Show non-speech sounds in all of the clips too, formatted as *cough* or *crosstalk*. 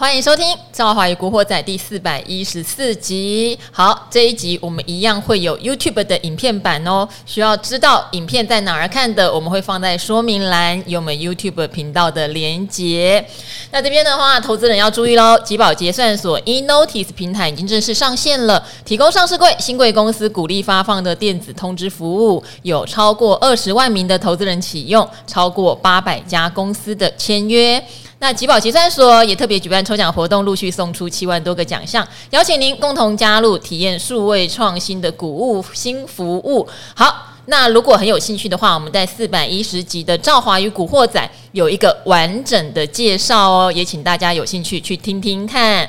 欢迎收听《赵华与古惑仔》第四百一十四集。好，这一集我们一样会有 YouTube 的影片版哦。需要知道影片在哪儿看的，我们会放在说明栏，有我们 YouTube 频道的连结。那这边的话，投资人要注意喽，吉宝结算所 eNotice 平台已经正式上线了，提供上市柜新贵公司鼓励发放的电子通知服务，有超过二十万名的投资人启用，超过八百家公司的签约。那集保结算所也特别举办抽奖活动，陆续送出七万多个奖项，邀请您共同加入，体验数位创新的谷物新服务。好，那如果很有兴趣的话，我们在四百一十集的《赵华与古惑仔》有一个完整的介绍哦，也请大家有兴趣去听听看。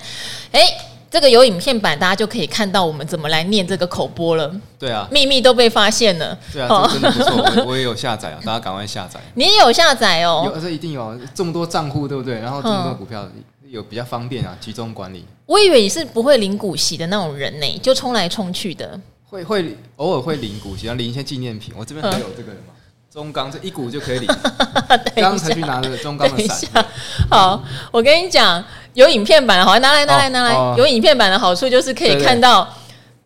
诶这个有影片版，大家就可以看到我们怎么来念这个口播了。对啊，秘密都被发现了。对啊，这真的不错，*laughs* 我我也有下载啊，大家赶快下载。你也有下载哦？有，这一定有，这么多账户，对不对？然后这么多股票，有比较方便啊，集中管理。我以为你是不会领股息的那种人呢，就冲来冲去的。会会偶尔会领股息，要领一些纪念品。我这边还有这个的吗？中钢这一股就可以领。*laughs* 刚才去拿的中钢的伞。好，我跟你讲。有影片版的好，拿来拿来拿来。有影片版的好处就是可以看到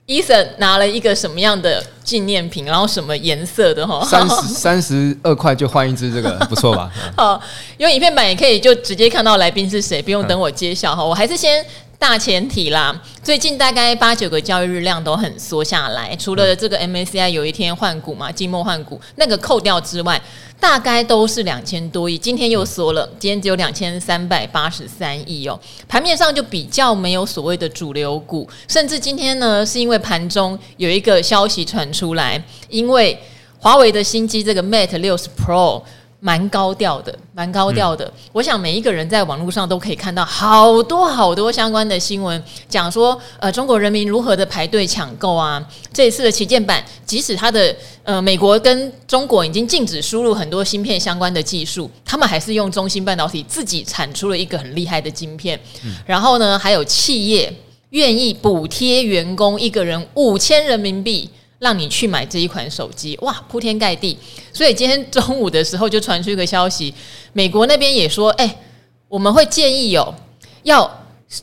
，Eason 拿了一个什么样的纪念品，然后什么颜色的哈。三十 *laughs* 三十二块就换一支，这个 *laughs* 不错吧？好，有影片版也可以就直接看到来宾是谁，不用等我揭晓哈。我还是先大前提啦，最近大概八九个交易日量都很缩下来，除了这个 MACI 有一天换股嘛，季末换股那个扣掉之外。大概都是两千多亿，今天又缩了，今天只有两千三百八十三亿哦。盘面上就比较没有所谓的主流股，甚至今天呢，是因为盘中有一个消息传出来，因为华为的新机这个 Mate 六十 Pro。蛮高调的，蛮高调的。嗯、我想每一个人在网络上都可以看到好多好多相关的新闻，讲说呃中国人民如何的排队抢购啊。这一次的旗舰版，即使它的呃美国跟中国已经禁止输入很多芯片相关的技术，他们还是用中芯半导体自己产出了一个很厉害的晶片。嗯、然后呢，还有企业愿意补贴员工一个人五千人民币。让你去买这一款手机，哇，铺天盖地。所以今天中午的时候就传出一个消息，美国那边也说，哎、我们会建议有要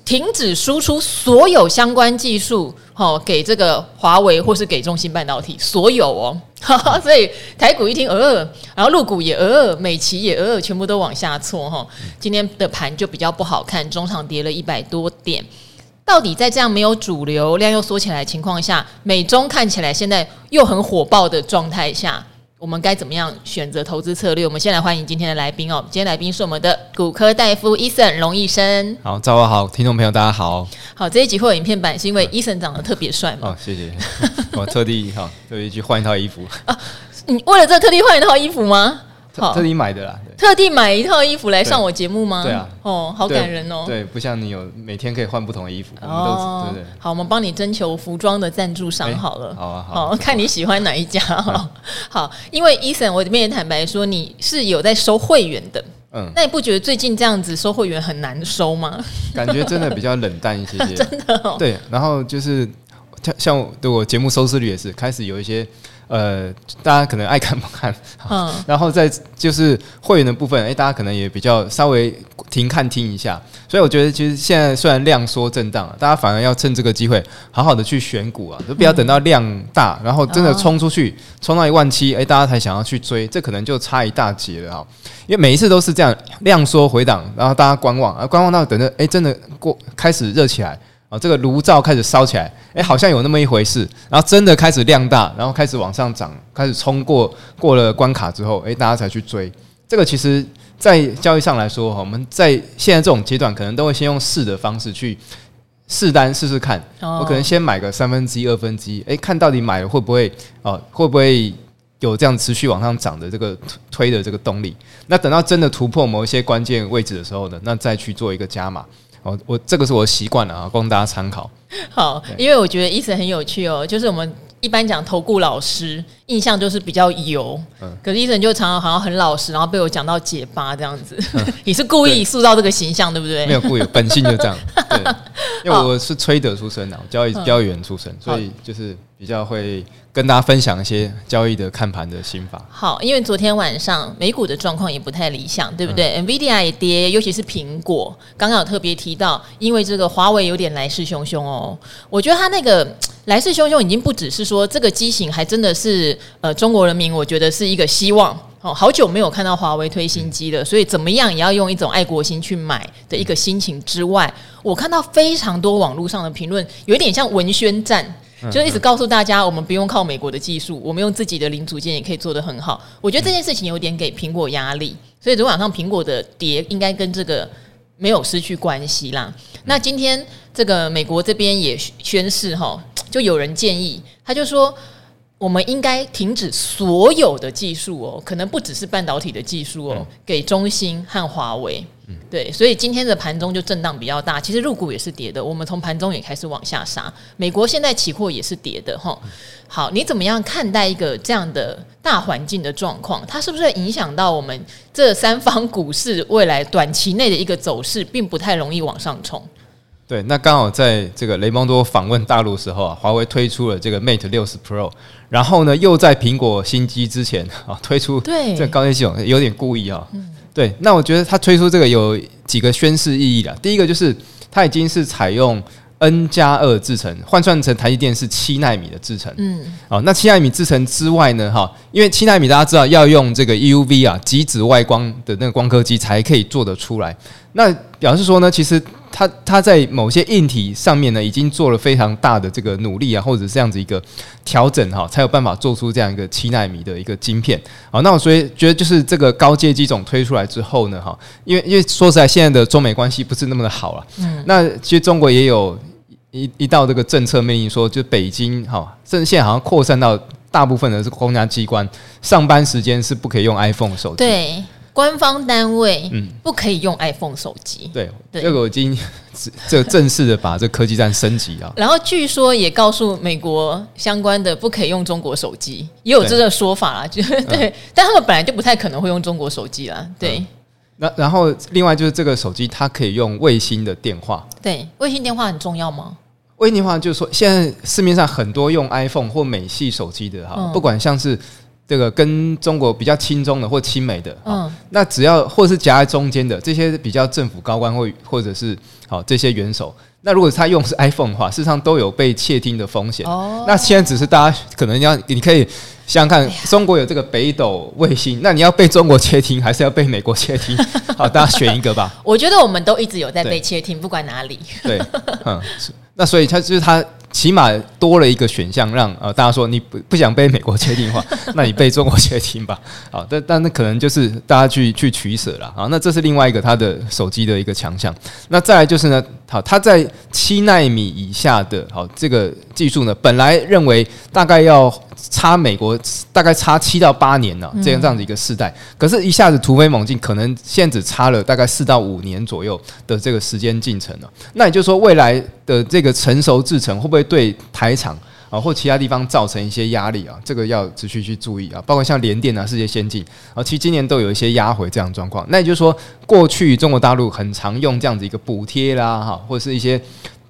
停止输出所有相关技术，哦，给这个华为或是给中芯半导体，所有哦。*laughs* 所以台股一听，呃，然后陆股也呃，美期也呃，全部都往下挫哈。今天的盘就比较不好看，中场跌了一百多点。到底在这样没有主流量又缩起来的情况下，美中看起来现在又很火爆的状态下，我们该怎么样选择投资策略？我们先来欢迎今天的来宾哦。今天来宾是我们的骨科大夫 Eason 龙医生。好，早上好，听众朋友大家好。好，这一集会有影片版，是因为 Eason 长得特别帅嘛？哦，谢谢。*laughs* 我特地哈特地去换一套衣服 *laughs* 啊。你为了这特地换一套衣服吗？特特地买的啦，特地买一套衣服来上我节目吗？对啊，哦，好感人哦。对，不像你有每天可以换不同的衣服，我们都对对。好，我们帮你征求服装的赞助商好了。好啊，好，看你喜欢哪一家。*laughs* *laughs* 好，因为 Eason，我这边也坦白说，你是有在收会员的。嗯，那你不觉得最近这样子收会员很难收吗？感觉真的比较冷淡一些些，*laughs* 真的哦。对，然后就是像像对我节目收视率也是开始有一些。呃，大家可能爱看不看，嗯，*laughs* 然后在就是会员的部分，哎，大家可能也比较稍微停看听一下，所以我觉得其实现在虽然量缩震荡，大家反而要趁这个机会好好的去选股啊，就不要等到量大，然后真的冲出去，冲到一万七，哎，大家才想要去追，这可能就差一大截了哈，因为每一次都是这样，量缩回档，然后大家观望，啊，观望到等着，哎，真的过开始热起来。啊，这个炉灶开始烧起来，哎，好像有那么一回事。然后真的开始量大，然后开始往上涨，开始冲过过了关卡之后，哎，大家才去追。这个其实，在交易上来说，哈，我们在现在这种阶段，可能都会先用试的方式去试单试试看。我可能先买个三分之一、二分之一，哎，看到底买了会不会哦，会不会有这样持续往上涨的这个推的这个动力？那等到真的突破某一些关键位置的时候呢，那再去做一个加码。哦，我这个是我的习惯了啊，供大家参考。好，因为我觉得 Eason 很有趣哦，就是我们一般讲投顾老师，印象就是比较油，嗯，可是 Eason 就常常好像很老实，然后被我讲到结巴这样子。嗯、*laughs* 你是故意塑造这个形象，对，对不对？没有故意，本性就这样。对因为我是吹德出身的，交易交易员出身，所以就是比较会跟大家分享一些交易的看盘的心法。好，因为昨天晚上美股的状况也不太理想，对不对、嗯、？NVIDIA 也跌，尤其是苹果。刚刚有特别提到，因为这个华为有点来势汹汹哦。我觉得它那个来势汹汹，已经不只是说这个机型，还真的是呃中国人民，我觉得是一个希望。哦，好久没有看到华为推新机了，所以怎么样也要用一种爱国心去买的一个心情之外，我看到非常多网络上的评论，有一点像文宣战，就一直告诉大家，我们不用靠美国的技术，我们用自己的零组件也可以做得很好。我觉得这件事情有点给苹果压力，所以昨晚上苹果的跌应该跟这个没有失去关系啦。那今天这个美国这边也宣誓哈，就有人建议，他就说。我们应该停止所有的技术哦，可能不只是半导体的技术哦，给中兴和华为。对，所以今天的盘中就震荡比较大。其实入股也是跌的，我们从盘中也开始往下杀。美国现在期货也是跌的哈。好，你怎么样看待一个这样的大环境的状况？它是不是影响到我们这三方股市未来短期内的一个走势，并不太容易往上冲？对，那刚好在这个雷蒙多访问大陆时候啊，华为推出了这个 Mate 六十 Pro，然后呢，又在苹果新机之前 *laughs* 啊推出这个高阶系统，有点故意啊。对，那我觉得他推出这个有几个宣示意义的。第一个就是它已经是采用 N 加二制程，换算成台积电是七纳米的制程。嗯，哦，那七纳米制程之外呢，哈，因为七纳米大家知道要用这个 EUV 啊极紫外光的那个光刻机才可以做得出来。那表示说呢，其实。它它在某些硬体上面呢，已经做了非常大的这个努力啊，或者这样子一个调整哈，才有办法做出这样一个七纳米的一个晶片。好，那我所以觉得就是这个高阶机种推出来之后呢，哈，因为因为说实在，现在的中美关系不是那么的好了。嗯。那其实中国也有一一道这个政策命令说，就北京哈，甚至现在好像扩散到大部分的这个公家机关，上班时间是不可以用 iPhone 手机。对。官方单位嗯，不可以用 iPhone 手机。对，这个我已经这正式的把这科技战升级啊。然后据说也告诉美国相关的不可以用中国手机，也有这个说法啦。就对，但他们本来就不太可能会用中国手机啦。对。那然后另外就是这个手机它可以用卫星的电话。对，卫星电话很重要吗？卫星电话就是说，现在市面上很多用 iPhone 或美系手机的哈，不管像是。这个跟中国比较亲中的或亲美的，嗯，那只要或是夹在中间的这些比较政府高官或或者是好这些元首，那如果他用的是 iPhone 的话，事实上都有被窃听的风险。哦，那现在只是大家可能要，你可以想想看，中国有这个北斗卫星，那你要被中国窃听，还是要被美国窃听？*laughs* 好，大家选一个吧。我觉得我们都一直有在被窃听，不管哪里。对，嗯，那所以他就是他。起码多了一个选项，让呃大家说你不不想被美国窃听的话，*laughs* 那你被中国窃听吧。好，但但那可能就是大家去去取舍了。好，那这是另外一个它的手机的一个强项。那再来就是呢，好，它在七纳米以下的，好这个技术呢，本来认为大概要差美国大概差七到八年呢，这样这样子一个世代，可是一下子突飞猛进，可能现在只差了大概四到五年左右的这个时间进程了。那也就是说，未来的这个成熟制程会不会？对台厂啊，或其他地方造成一些压力啊，这个要持续去注意啊。包括像联电啊、世界先进啊，其实今年都有一些压回这样状况。那也就是说，过去中国大陆很常用这样子一个补贴啦，哈，或者是一些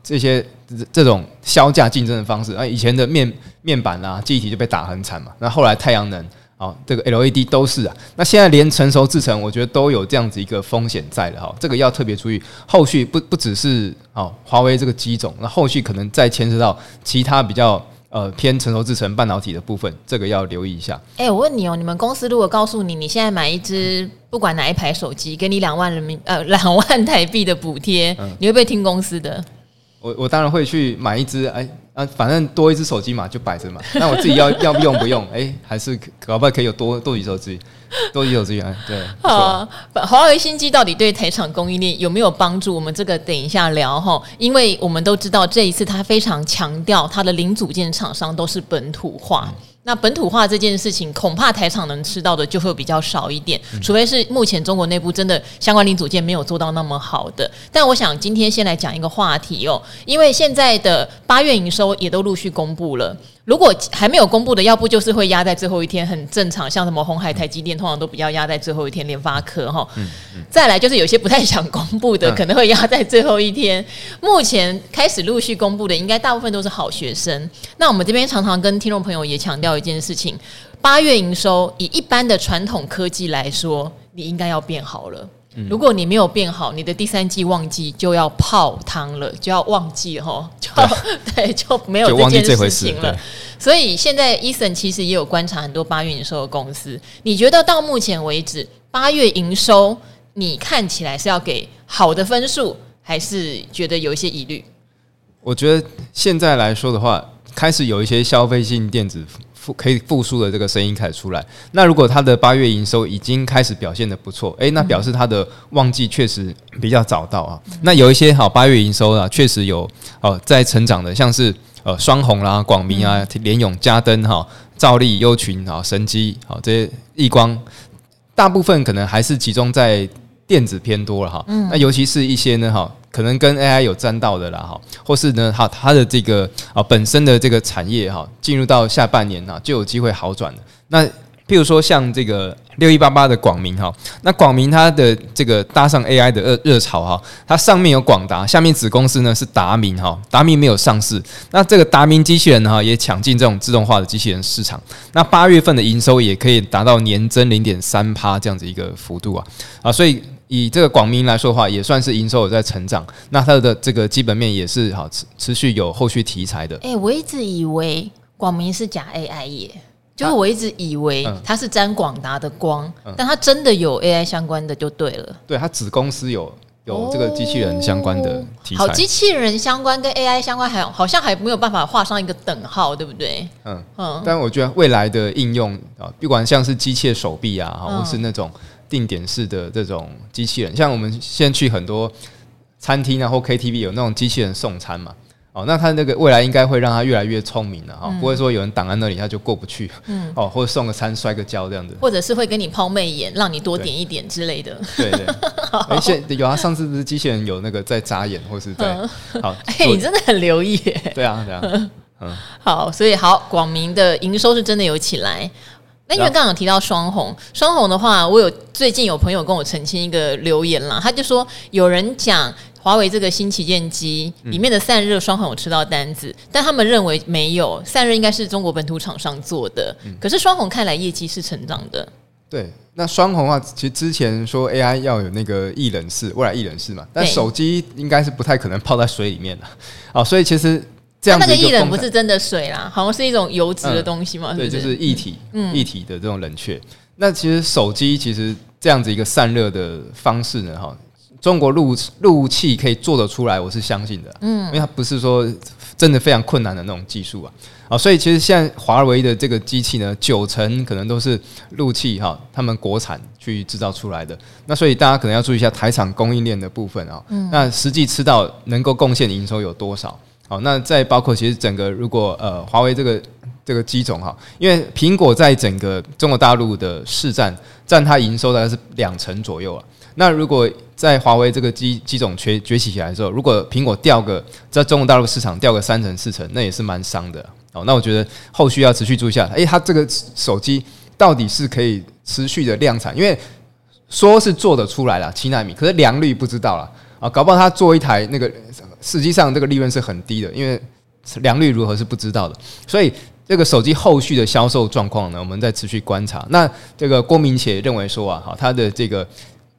这些这种削价竞争的方式啊。以前的面面板啊、记忆体就被打很惨嘛。那后来太阳能。好，这个 LED 都是啊。那现在连成熟制程，我觉得都有这样子一个风险在了哈。这个要特别注意，后续不不只是哦华为这个机种，那后续可能再牵涉到其他比较呃偏成熟制成半导体的部分，这个要留意一下。哎、欸，我问你哦，你们公司如果告诉你，你现在买一只不管哪一排手机，给你两万人民呃 *laughs* 两万台币的补贴，嗯、你会不会听公司的？我我当然会去买一只，哎啊，反正多一只手机嘛，就摆着嘛。*laughs* 那我自己要要用不用？哎，还是搞不好可以有多多几手机，*laughs* 多几手机啊。对，好啊。华为新机到底对台厂供应链有没有帮助？我们这个等一下聊哈，因为我们都知道这一次它非常强调它的零组件厂商都是本土化。嗯那本土化这件事情，恐怕台厂能吃到的就会比较少一点，除非是目前中国内部真的相关零组件没有做到那么好的。但我想今天先来讲一个话题哦，因为现在的八月营收也都陆续公布了，如果还没有公布的，要不就是会压在最后一天，很正常。像什么红海、台积电，通常都比较压在最后一天。联发科哈，嗯嗯、再来就是有些不太想公布的，可能会压在最后一天。嗯、目前开始陆续公布的，应该大部分都是好学生。那我们这边常常跟听众朋友也强调一件事情：八月营收以一般的传统科技来说，你应该要变好了。如果你没有变好，你的第三季旺季就要泡汤了，就要忘记哈，就要对，*laughs* 对就没有这件事情了。所以现在 Eason 其实也有观察很多八月营收的公司，你觉得到目前为止八月营收你看起来是要给好的分数，还是觉得有一些疑虑？我觉得现在来说的话，开始有一些消费性电子。复可以复苏的这个声音开始出来。那如果它的八月营收已经开始表现的不错，诶，那表示它的旺季确实比较早到啊。那有一些好八月营收啊，确实有哦在成长的，像是呃双红啦、广明啊、联勇、嘉登哈、兆利、优群啊、神机好这些亿光，大部分可能还是集中在电子偏多了哈。嗯那尤其是一些呢哈。可能跟 AI 有沾到的啦，哈，或是呢，哈，它的这个啊本身的这个产业哈，进入到下半年呢，就有机会好转的。那譬如说像这个六一八八的广明哈，那广明它的这个搭上 AI 的热热潮哈，它上面有广达，下面子公司呢是达明哈，达明没有上市，那这个达明机器人哈也抢进这种自动化的机器人市场，那八月份的营收也可以达到年增零点三趴这样子一个幅度啊啊，所以。以这个广明来说的话，也算是营收有在成长，那它的这个基本面也是好持持续有后续题材的。哎、欸，我一直以为广明是假 AI 耶，就是我一直以为它是沾广达的光，嗯、但它真的有 AI 相关的就对了。对，它子公司有有这个机器人相关的题材。好，机器人相关跟 AI 相关还好像还没有办法画上一个等号，对不对？嗯嗯。但我觉得未来的应用啊，不管像是机械手臂啊，或是那种。定点式的这种机器人，像我们现在去很多餐厅啊或 KTV 有那种机器人送餐嘛，哦，那他那个未来应该会让他越来越聪明了哈，嗯、不会说有人挡在那里他就过不去，嗯，哦，或者送个餐摔个跤这样子，或者是会跟你抛媚眼，让你多点一点之类的，对，对对，*laughs* 而且有啊，上次不是机器人有那个在眨眼或是在，嗯、好，*laughs* 哎、欸，你真的很留意耶，对啊，对啊，嗯，*laughs* 好，所以好，广明的营收是真的有起来。那因为刚刚有提到双红，双红的话，我有最近有朋友跟我澄清一个留言啦，他就说有人讲华为这个新旗舰机里面的散热双红有吃到单子，但他们认为没有散热应该是中国本土厂商做的，可是双红看来业绩是成长的。对，那双鸿的话，其实之前说 AI 要有那个液冷式，未来液冷式嘛，但手机应该是不太可能泡在水里面的，哦，所以其实。它那个液冷不是真的水啦，好像是一种油脂的东西嘛。对，就是液体，液体的这种冷却。那其实手机其实这样子一个散热的方式呢，哈，中国路路器可以做得出来，我是相信的。嗯，因为它不是说真的非常困难的那种技术啊。啊，所以其实现在华为的这个机器呢，九成可能都是路器哈，他们国产去制造出来的。那所以大家可能要注意一下台厂供应链的部分啊。嗯，那实际吃到能够贡献营收有多少？好，那再包括其实整个如果呃华为这个这个机种哈，因为苹果在整个中国大陆的市占占它营收大概是两成左右啊。那如果在华为这个机机种崛崛起起来的时候，如果苹果掉个在中国大陆市场掉个三成四成，那也是蛮伤的。哦，那我觉得后续要持续注意一下，诶，它这个手机到底是可以持续的量产，因为说是做得出来了七纳米，可是良率不知道了啊，搞不好他做一台那个。实际上，这个利润是很低的，因为良率如何是不知道的，所以这个手机后续的销售状况呢，我们在持续观察。那这个郭明且认为说啊，哈，他的这个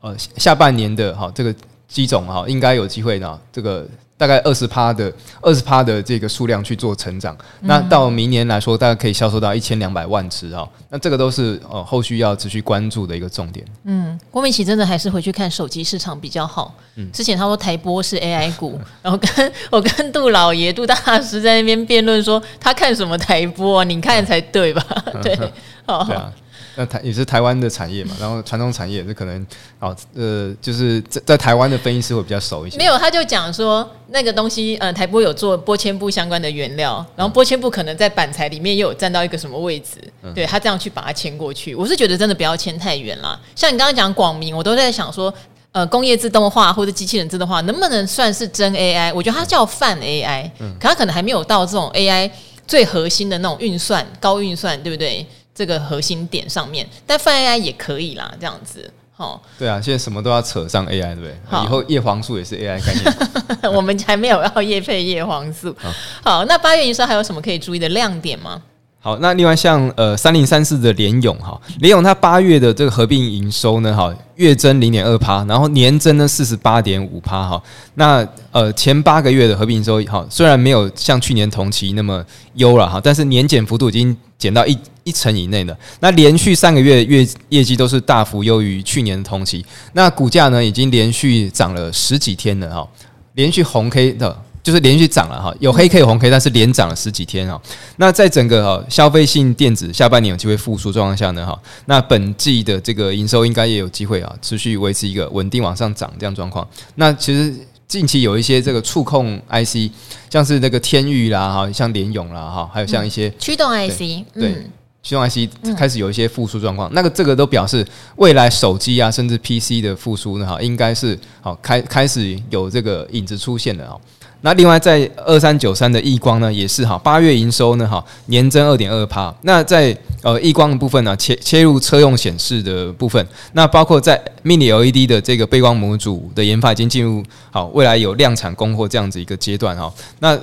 呃下半年的哈这个机种哈，应该有机会呢，这个。大概二十趴的二十趴的这个数量去做成长，那到明年来说，大概可以销售到一千两百万只啊。那这个都是呃后续要持续关注的一个重点。嗯，郭明錤真的还是回去看手机市场比较好。嗯，之前他说台播是 AI 股，然后跟我跟杜老爷杜大师在那边辩论说，他看什么台播啊？你看才对吧？*laughs* 对，好。对啊。那台也是台湾的产业嘛，然后传统产业这可能哦，呃，就是在在台湾的分析师会比较熟一些。没有，他就讲说那个东西，呃，台玻有做玻纤布相关的原料，然后玻纤布可能在板材里面又有占到一个什么位置，嗯、对他这样去把它牵过去。我是觉得真的不要牵太远啦。像你刚刚讲广明，我都在想说，呃，工业自动化或者机器人自动化能不能算是真 AI？我觉得它叫泛 AI，、嗯、可它可能还没有到这种 AI。最核心的那种运算、高运算，对不对？这个核心点上面，但泛 AI 也可以啦，这样子。好，对啊，现在什么都要扯上 AI，对不对？以后叶黄素也是 AI 概念。*laughs* 我们还没有要叶配叶黄素。好，好，那八月营收还有什么可以注意的亮点吗？好，那另外像呃三零三四的联咏哈，联咏它八月的这个合并营收呢，哈月增零点二趴，然后年增呢四十八点五趴哈。那呃前八个月的合并营收哈，虽然没有像去年同期那么优了哈，但是年减幅度已经减到一一成以内的。那连续三个月月业绩都是大幅优于去年的同期。那股价呢已经连续涨了十几天了哈，连续红 K 的。就是连续涨了哈，有黑 K 有红 K，但是连涨了十几天哈。那在整个哈消费性电子下半年有机会复苏状况下呢哈，那本季的这个营收应该也有机会啊，持续维持一个稳定往上涨这样状况。那其实近期有一些这个触控 IC，像是那个天域啦哈，像联咏啦哈，还有像一些驱动 IC，对。驱动 IC 开始有一些复苏状况，那个这个都表示未来手机啊，甚至 PC 的复苏呢哈，应该是好开开始有这个影子出现了啊。那另外在二三九三的亿光呢，也是哈，八月营收呢哈，年增二点二趴。那在呃亿光的部分呢，切切入车用显示的部分，那包括在 Mini LED 的这个背光模组的研发已经进入好，未来有量产供货这样子一个阶段哈。那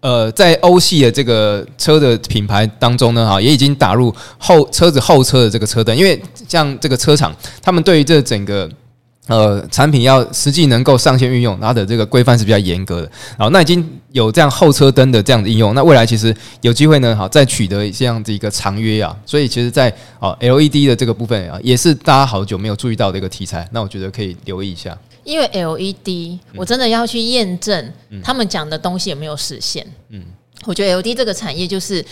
呃，在欧系的这个车的品牌当中呢哈，也已经打入后车子后车的这个车灯，因为像这个车厂，他们对于这整个。呃，产品要实际能够上线运用，它的这个规范是比较严格的。好，那已经有这样后车灯的这样的应用，那未来其实有机会呢，好再取得这样子一个长约啊。所以其实，在哦 LED 的这个部分啊，也是大家好久没有注意到的一个题材。那我觉得可以留意一下。因为 LED，我真的要去验证他们讲的东西有没有实现。嗯，我觉得 LED 这个产业就是。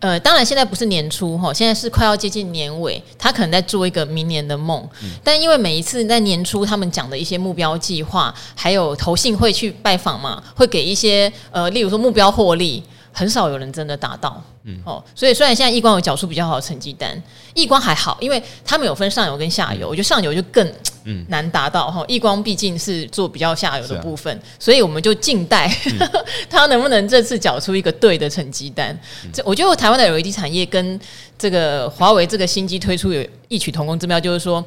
呃，当然现在不是年初哈，现在是快要接近年尾，他可能在做一个明年的梦。嗯、但因为每一次在年初他们讲的一些目标计划，还有投信会去拜访嘛，会给一些呃，例如说目标获利，很少有人真的达到。嗯，哦，所以虽然现在易光有缴出比较好的成绩单，易光还好，因为他们有分上游跟下游，嗯、我觉得上游就更难达到哈。易、嗯、光毕竟是做比较下游的部分，啊、所以我们就静待、嗯、*laughs* 他能不能这次缴出一个对的成绩单。这、嗯、我觉得台湾的 LED 产业跟这个华为这个新机推出有异曲同工之妙，就是说，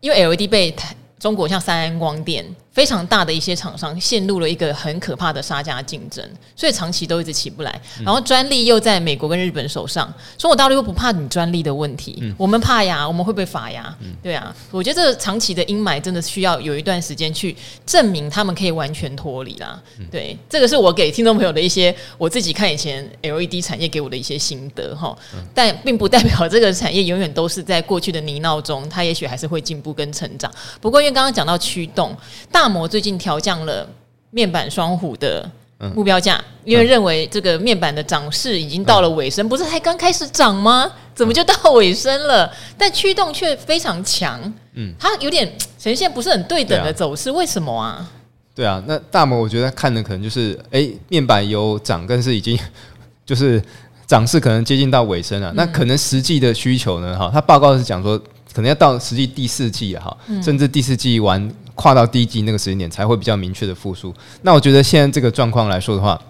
因为 LED 被台中国像三安光电。非常大的一些厂商陷入了一个很可怕的杀价竞争，所以长期都一直起不来。然后专利又在美国跟日本手上，中国大陆又不怕你专利的问题，我们怕呀，我们会被罚呀，对啊。我觉得这个长期的阴霾真的需要有一段时间去证明他们可以完全脱离啦。对，这个是我给听众朋友的一些我自己看以前 LED 产业给我的一些心得哈，但并不代表这个产业永远都是在过去的泥淖中，它也许还是会进步跟成长。不过因为刚刚讲到驱动大。摩最近调降了面板双虎的目标价，因为认为这个面板的涨势已经到了尾声，不是才刚开始涨吗？怎么就到尾声了？但驱动却非常强，嗯，它有点呈现不是很对等的走势，为什么啊？对啊，那大摩我觉得看的可能就是，哎，面板有涨，但是已经 *laughs* 就是涨势可能接近到尾声了。那可能实际的需求呢？哈，他报告是讲说，可能要到实际第四季啊，哈，甚至第四季完。跨到第一季那个时间点才会比较明确的复苏。那我觉得现在这个状况来说的话，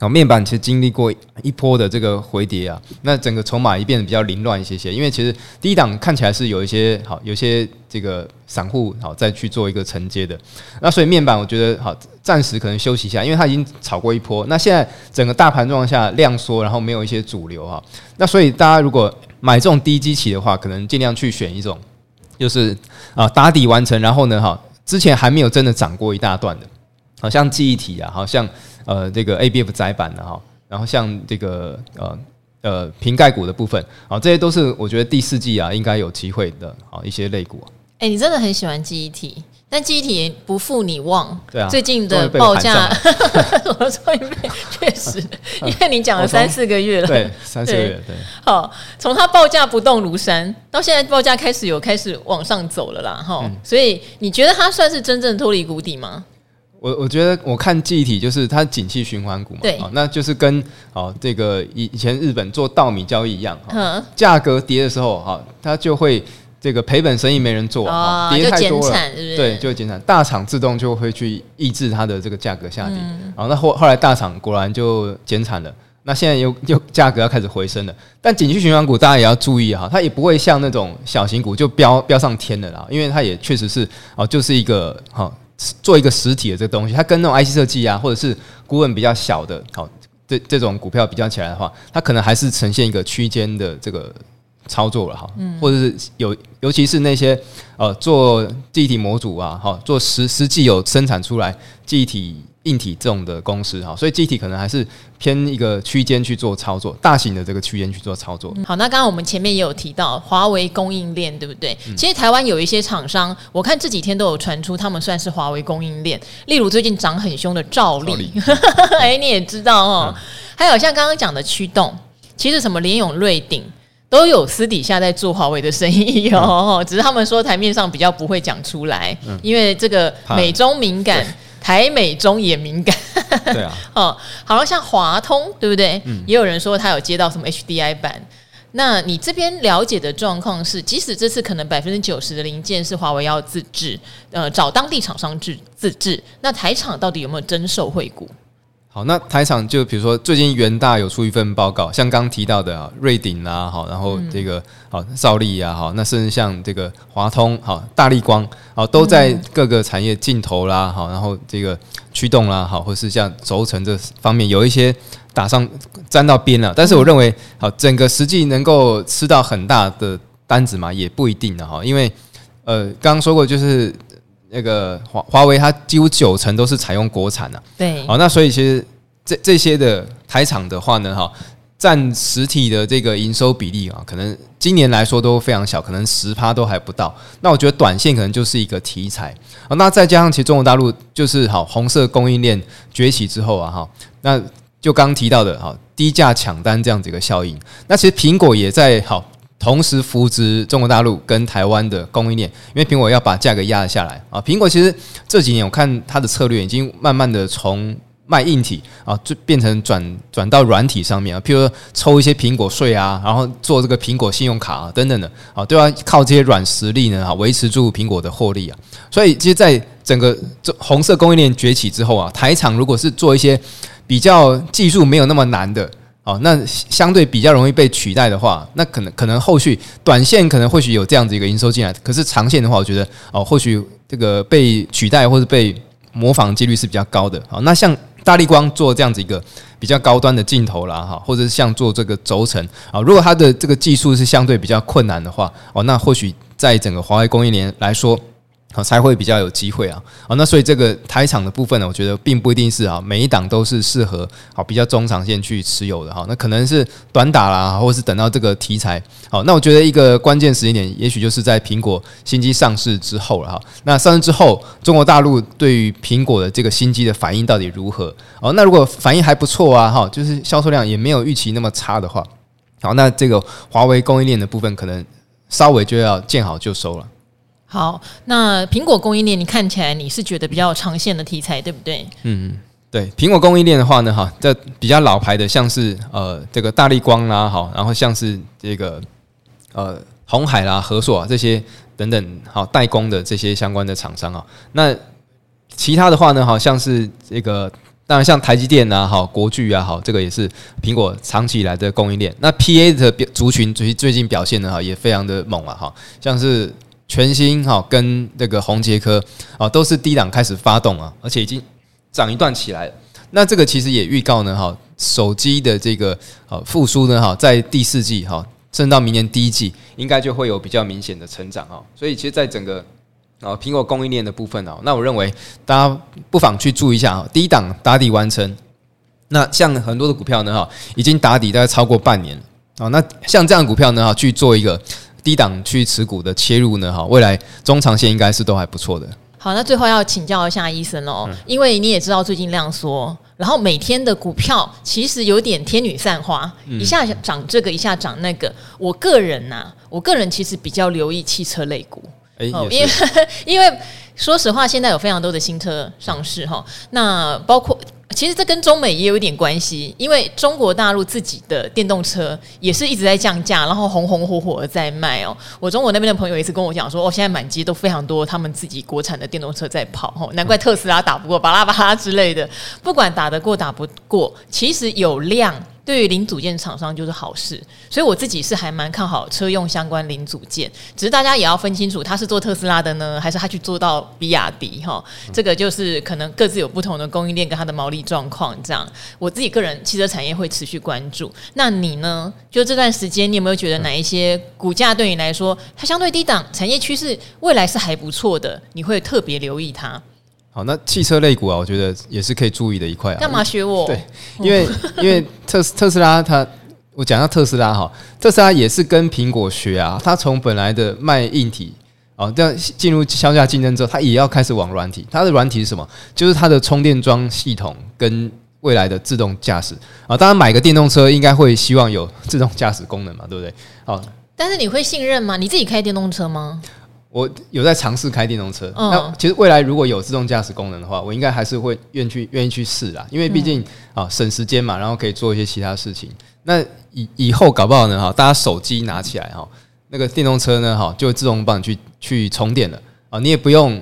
啊，面板其实经历过一波的这个回跌啊，那整个筹码也变得比较凌乱一些些。因为其实低档看起来是有一些好，有些这个散户好再去做一个承接的。那所以面板我觉得好，暂时可能休息一下，因为它已经炒过一波。那现在整个大盘状况下量缩，然后没有一些主流哈。那所以大家如果买这种低基期的话，可能尽量去选一种，就是啊打底完成，然后呢哈。之前还没有真的涨过一大段的，好像记忆体啊，好像呃这个 A B F 窄板的哈，然后像这个呃呃瓶盖股的部分，啊，这些都是我觉得第四季啊应该有机会的啊一些类股。哎、你真的很喜欢记忆体。但记忆体不负你望，对啊，最近的报价，*laughs* 我说一遍，确实，因为你讲了三四个月了，对，三四个月，对。好，从它报价不动如山，到现在报价开始有开始往上走了啦，哈。所以你觉得它算是真正脱离谷底吗？我我觉得我看记忆体就是它景气循环股嘛，对，那就是跟哦这个以以前日本做稻米交易一样，哈，价格跌的时候，哈，它就会。这个赔本生意没人做啊，跌太多了，对，就会减产。大厂自动就会去抑制它的这个价格下跌。然后那后后来大厂果然就减产了。那现在又又价格要开始回升了，但景气循环股大家也要注意哈，它也不会像那种小型股就飙飙上天的啦，因为它也确实是哦，就是一个哈做一个实体的这个东西，它跟那种 IC 设计啊，或者是股本比较小的，好这这种股票比较起来的话，它可能还是呈现一个区间的这个操作了哈，嗯，或者是有尤其是那些呃做记忆体模组啊，哈，做实实际有生产出来记忆体。硬体这种的公司哈，所以记忆体可能还是偏一个区间去做操作，大型的这个区间去做操作。好，那刚刚我们前面也有提到华为供应链，对不对？嗯、其实台湾有一些厂商，我看这几天都有传出他们算是华为供应链，例如最近涨很凶的兆力，*laughs* 哎，你也知道哦。嗯、还有像刚刚讲的驱动，其实什么联咏、瑞鼎都有私底下在做华为的生意哦，嗯、只是他们说台面上比较不会讲出来，嗯、因为这个美中敏感。台美中也敏感，对啊，*laughs* 哦，好像像华通，对不对？嗯，也有人说他有接到什么 HDI 版。那你这边了解的状况是，即使这次可能百分之九十的零件是华为要自制，呃，找当地厂商制自制，那台厂到底有没有真受惠股？好，那台厂就比如说最近元大有出一份报告，像刚提到的啊，瑞鼎啊，好，然后这个好兆利啊，好，那甚至像这个华通，好，大力光，好，都在各个产业镜头啦，好，然后这个驱动啦，好，或是像轴承这方面有一些打上沾到边了，但是我认为，好，整个实际能够吃到很大的单子嘛，也不一定的哈，因为呃，刚刚说过就是。那个华华为，它几乎九成都是采用国产的，对，好，那所以其实这这些的台厂的话呢，哈，占实体的这个营收比例啊，可能今年来说都非常小，可能十趴都还不到。那我觉得短线可能就是一个题材啊，那再加上其实中国大陆就是好红色供应链崛起之后啊，哈，那就刚提到的哈，低价抢单这样子一个效应，那其实苹果也在好。同时扶植中国大陆跟台湾的供应链，因为苹果要把价格压下来啊。苹果其实这几年我看它的策略已经慢慢的从卖硬体啊，就变成转转到软体上面啊。譬如说抽一些苹果税啊，然后做这个苹果信用卡啊等等的啊，都要靠这些软实力呢啊，维持住苹果的获利啊。所以其实，在整个这红色供应链崛起之后啊，台厂如果是做一些比较技术没有那么难的。哦，那相对比较容易被取代的话，那可能可能后续短线可能或许有这样子一个营收进来，可是长线的话，我觉得哦，或许这个被取代或者被模仿几率是比较高的。好，那像大力光做这样子一个比较高端的镜头啦，哈，或者是像做这个轴承啊，如果它的这个技术是相对比较困难的话，哦，那或许在整个华为供应链来说。好，才会比较有机会啊！好，那所以这个台厂的部分呢，我觉得并不一定是啊，每一档都是适合好比较中长线去持有的哈。那可能是短打啦，或是等到这个题材好。那我觉得一个关键时间点，也许就是在苹果新机上市之后了哈。那上市之后，中国大陆对于苹果的这个新机的反应到底如何？哦，那如果反应还不错啊，哈，就是销售量也没有预期那么差的话，好，那这个华为供应链的部分可能稍微就要见好就收了。好，那苹果供应链，你看起来你是觉得比较长线的题材，对不对？嗯，对，苹果供应链的话呢，哈，这比较老牌的，像是呃这个大立光啦，好，然后像是这个呃红海啦、和硕啊这些等等，好代工的这些相关的厂商啊，那其他的话呢，好像是这个当然像台积电啊，好国巨啊，好这个也是苹果长期以来的供应链。那 PA 的族群最最近表现的哈也非常的猛啊，哈，像是。全新哈跟这个红杰科啊都是低档开始发动啊，而且已经涨一段起来了。那这个其实也预告呢哈，手机的这个呃复苏呢哈，在第四季哈，甚至到明年第一季，应该就会有比较明显的成长哈。所以其实，在整个啊苹果供应链的部分哦，那我认为大家不妨去注意一下啊，低档打底完成。那像很多的股票呢哈，已经打底大概超过半年啊。那像这样的股票呢哈，去做一个。低档去持股的切入呢，哈，未来中长线应该是都还不错的。好，那最后要请教一下医生哦，嗯、因为你也知道最近量缩，然后每天的股票其实有点天女散花，嗯、一下涨这个，一下涨那个。我个人呐、啊，我个人其实比较留意汽车类股，欸、哦，因为 *laughs* 因为说实话，现在有非常多的新车上市哈，那包括。其实这跟中美也有一点关系，因为中国大陆自己的电动车也是一直在降价，然后红红火火的在卖哦。我中国那边的朋友也是跟我讲说，哦，现在满街都非常多他们自己国产的电动车在跑，哦，难怪特斯拉打不过巴拉巴拉之类的。不管打得过打不过，其实有量对于零组件厂商就是好事。所以我自己是还蛮看好车用相关零组件，只是大家也要分清楚，他是做特斯拉的呢，还是他去做到比亚迪哈？这个就是可能各自有不同的供应链跟它的毛利状况。这样，我自己个人汽车产业会持续关注。那你呢？就这段时间，你有没有觉得哪一些股价对你来说，它相对低档，产业趋势未来是还不错的？你会特别留意它？好，那汽车类股啊，我觉得也是可以注意的一块啊。干嘛学我？对，因为因为特特斯拉它，我讲到特斯拉哈，特斯拉也是跟苹果学啊，它从本来的卖硬体啊，这样进入销价竞争之后，它也要开始往软体。它的软体是什么？就是它的充电桩系统跟未来的自动驾驶啊。当然，买个电动车应该会希望有自动驾驶功能嘛，对不对？好，但是你会信任吗？你自己开电动车吗？我有在尝试开电动车，嗯、那其实未来如果有自动驾驶功能的话，我应该还是会愿去愿意去试啦，因为毕竟啊省时间嘛，然后可以做一些其他事情。那以以后搞不好呢哈，大家手机拿起来哈，那个电动车呢哈，就自动帮你去去充电了。啊，你也不用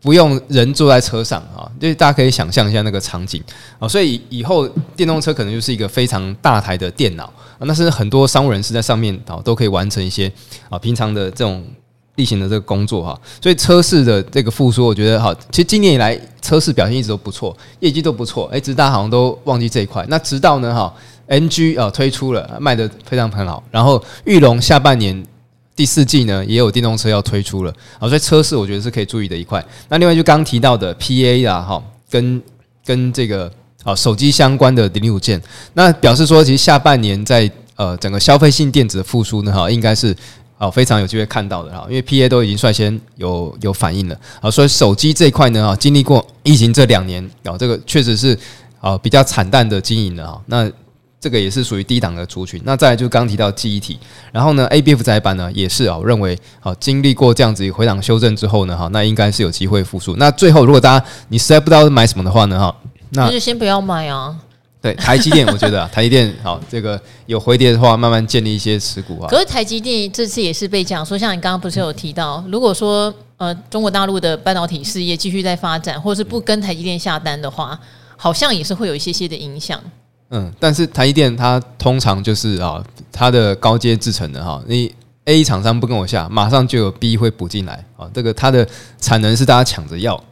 不用人坐在车上啊，就是大家可以想象一下那个场景。啊，所以以后电动车可能就是一个非常大台的电脑。啊，那是很多商务人士在上面啊都可以完成一些啊平常的这种。例行的这个工作哈，所以车市的这个复苏，我觉得哈，其实今年以来车市表现一直都不错，业绩都不错，哎，只是大家好像都忘记这一块。那直到呢哈，NG 啊推出了，卖得非常很好，然后玉龙下半年第四季呢也有电动车要推出了，啊，所以车市我觉得是可以注意的一块。那另外就刚提到的 PA 啊哈，跟跟这个啊手机相关的零组件，那表示说其实下半年在呃整个消费性电子的复苏呢哈，应该是。哦，非常有机会看到的哈，因为 PA 都已经率先有有反应了。啊，所以手机这一块呢，啊，经历过疫情这两年，啊，这个确实是啊比较惨淡的经营了哈。那这个也是属于低档的族群。那再来就刚提到记忆体，然后呢，ABF 载板呢也是啊，我认为啊经历过这样子回档修正之后呢，哈，那应该是有机会复苏。那最后，如果大家你实在不知道买什么的话呢，哈，那就先不要买啊。对台积电，*laughs* 我觉得啊，台积电好，这个有回跌的话，慢慢建立一些持股啊。可是台积电这次也是被讲说，像你刚刚不是有提到，如果说呃中国大陆的半导体事业继续在发展，或是不跟台积电下单的话，好像也是会有一些些的影响。嗯，但是台积电它通常就是啊，它的高阶制程的哈，你 A 厂商不跟我下，马上就有 B 会补进来啊，这个它的产能是大家抢着要。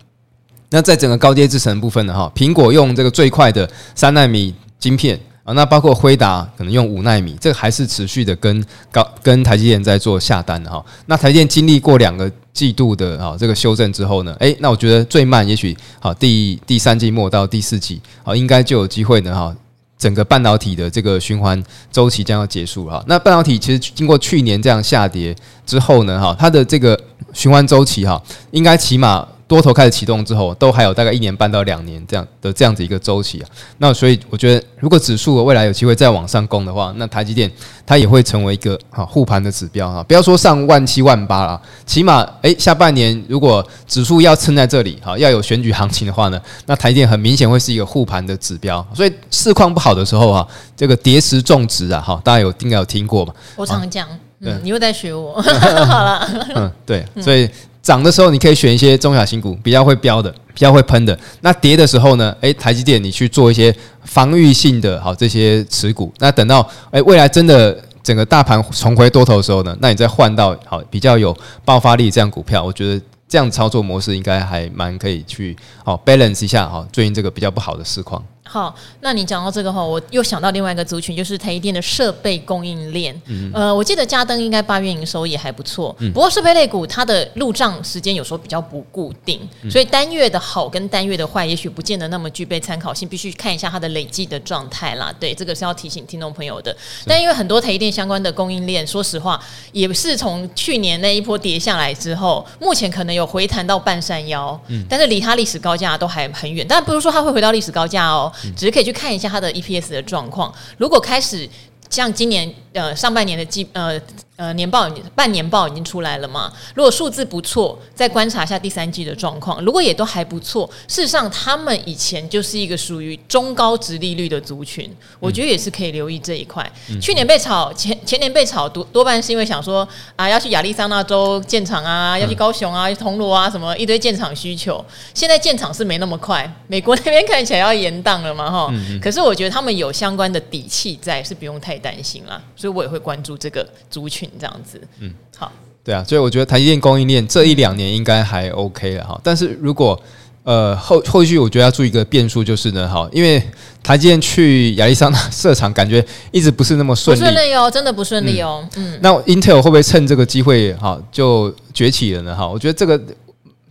那在整个高阶制程部分呢，哈，苹果用这个最快的三纳米晶片啊，那包括辉达可能用五纳米，这个还是持续的跟高跟台积电在做下单的哈。那台积电经历过两个季度的啊这个修正之后呢，诶，那我觉得最慢也许好第第三季末到第四季啊，应该就有机会呢哈，整个半导体的这个循环周期将要结束了哈。那半导体其实经过去年这样下跌之后呢，哈，它的这个循环周期哈，应该起码。多头开始启动之后，都还有大概一年半到两年这样的这样子一个周期啊。那所以我觉得，如果指数未来有机会再往上攻的话，那台积电它也会成为一个啊护盘的指标啊。不要说上万七万八了，起码诶下半年如果指数要撑在这里哈，要有选举行情的话呢，那台积电很明显会是一个护盘的指标。所以市况不好的时候啊，这个叠石种植啊哈，大家有应该有听过吧？我常讲，嗯，你又在学我，*laughs* 好了，嗯，对，所以。涨的时候，你可以选一些中小型股，比较会飙的，比较会喷的。那跌的时候呢？诶，台积电你去做一些防御性的，好这些持股。那等到诶未来真的整个大盘重回多头的时候呢，那你再换到好比较有爆发力这样股票，我觉得这样操作模式应该还蛮可以去好 balance 一下哈，最近这个比较不好的市况。好，那你讲到这个话，我又想到另外一个族群，就是台积电的设备供应链。嗯，呃，我记得嘉登应该八月营收也还不错。嗯，不过设备类股它的入账时间有时候比较不固定，所以单月的好跟单月的坏，也许不见得那么具备参考性，必须看一下它的累计的状态啦。对，这个是要提醒听众朋友的。但因为很多台积电相关的供应链，说实话也是从去年那一波跌下来之后，目前可能有回弹到半山腰，嗯，但是离它历史高价都还很远。但不是说它会回到历史高价哦。只是可以去看一下它的 EPS 的状况。如果开始像今年呃上半年的基呃呃，年报、半年报已经出来了嘛？如果数字不错，再观察一下第三季的状况。如果也都还不错，事实上他们以前就是一个属于中高值利率的族群，我觉得也是可以留意这一块。嗯、去年被炒，前前年被炒多多半是因为想说啊，要去亚利桑那州建厂啊，要去高雄啊，去铜锣啊，什么一堆建厂需求。现在建厂是没那么快，美国那边 *laughs* 看起来要延宕了嘛，哈。嗯嗯，可是我觉得他们有相关的底气在，是不用太担心啦。所以我也会关注这个族群。这样子，嗯，好，对啊，所以我觉得台积电供应链这一两年应该还 OK 了哈。但是如果呃后后续，我觉得要注意一个变数就是呢，哈，因为台积电去亚利桑那 *laughs* 设厂，感觉一直不是那么顺利，不顺利哦，真的不顺利哦。嗯，嗯那 Intel 会不会趁这个机会哈就崛起了呢？哈，我觉得这个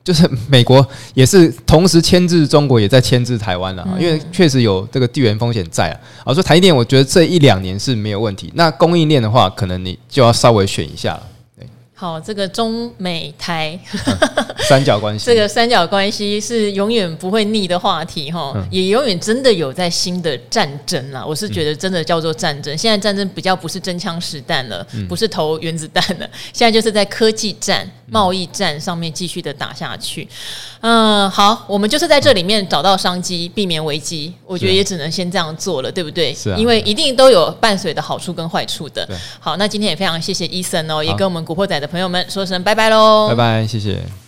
就是美国也是同时牵制中国，也在牵制台湾了啊，因为确实有这个地缘风险在啊。啊，说台积电，我觉得这一两年是没有问题。那供应链的话，可能你就要稍微选一下了。好，这个中美台、嗯、三角关系，*laughs* 这个三角关系是永远不会腻的话题哈，嗯、也永远真的有在新的战争啦。我是觉得真的叫做战争，现在战争比较不是真枪实弹了，嗯、不是投原子弹了，现在就是在科技战、贸易战上面继续的打下去。嗯，好，我们就是在这里面找到商机，避免危机。我觉得也只能先这样做了，对不对？是啊，因为一定都有伴随的好处跟坏处的。好，那今天也非常谢谢 Eason 哦，也跟我们古惑仔的朋友们说声拜拜喽！拜拜，谢谢。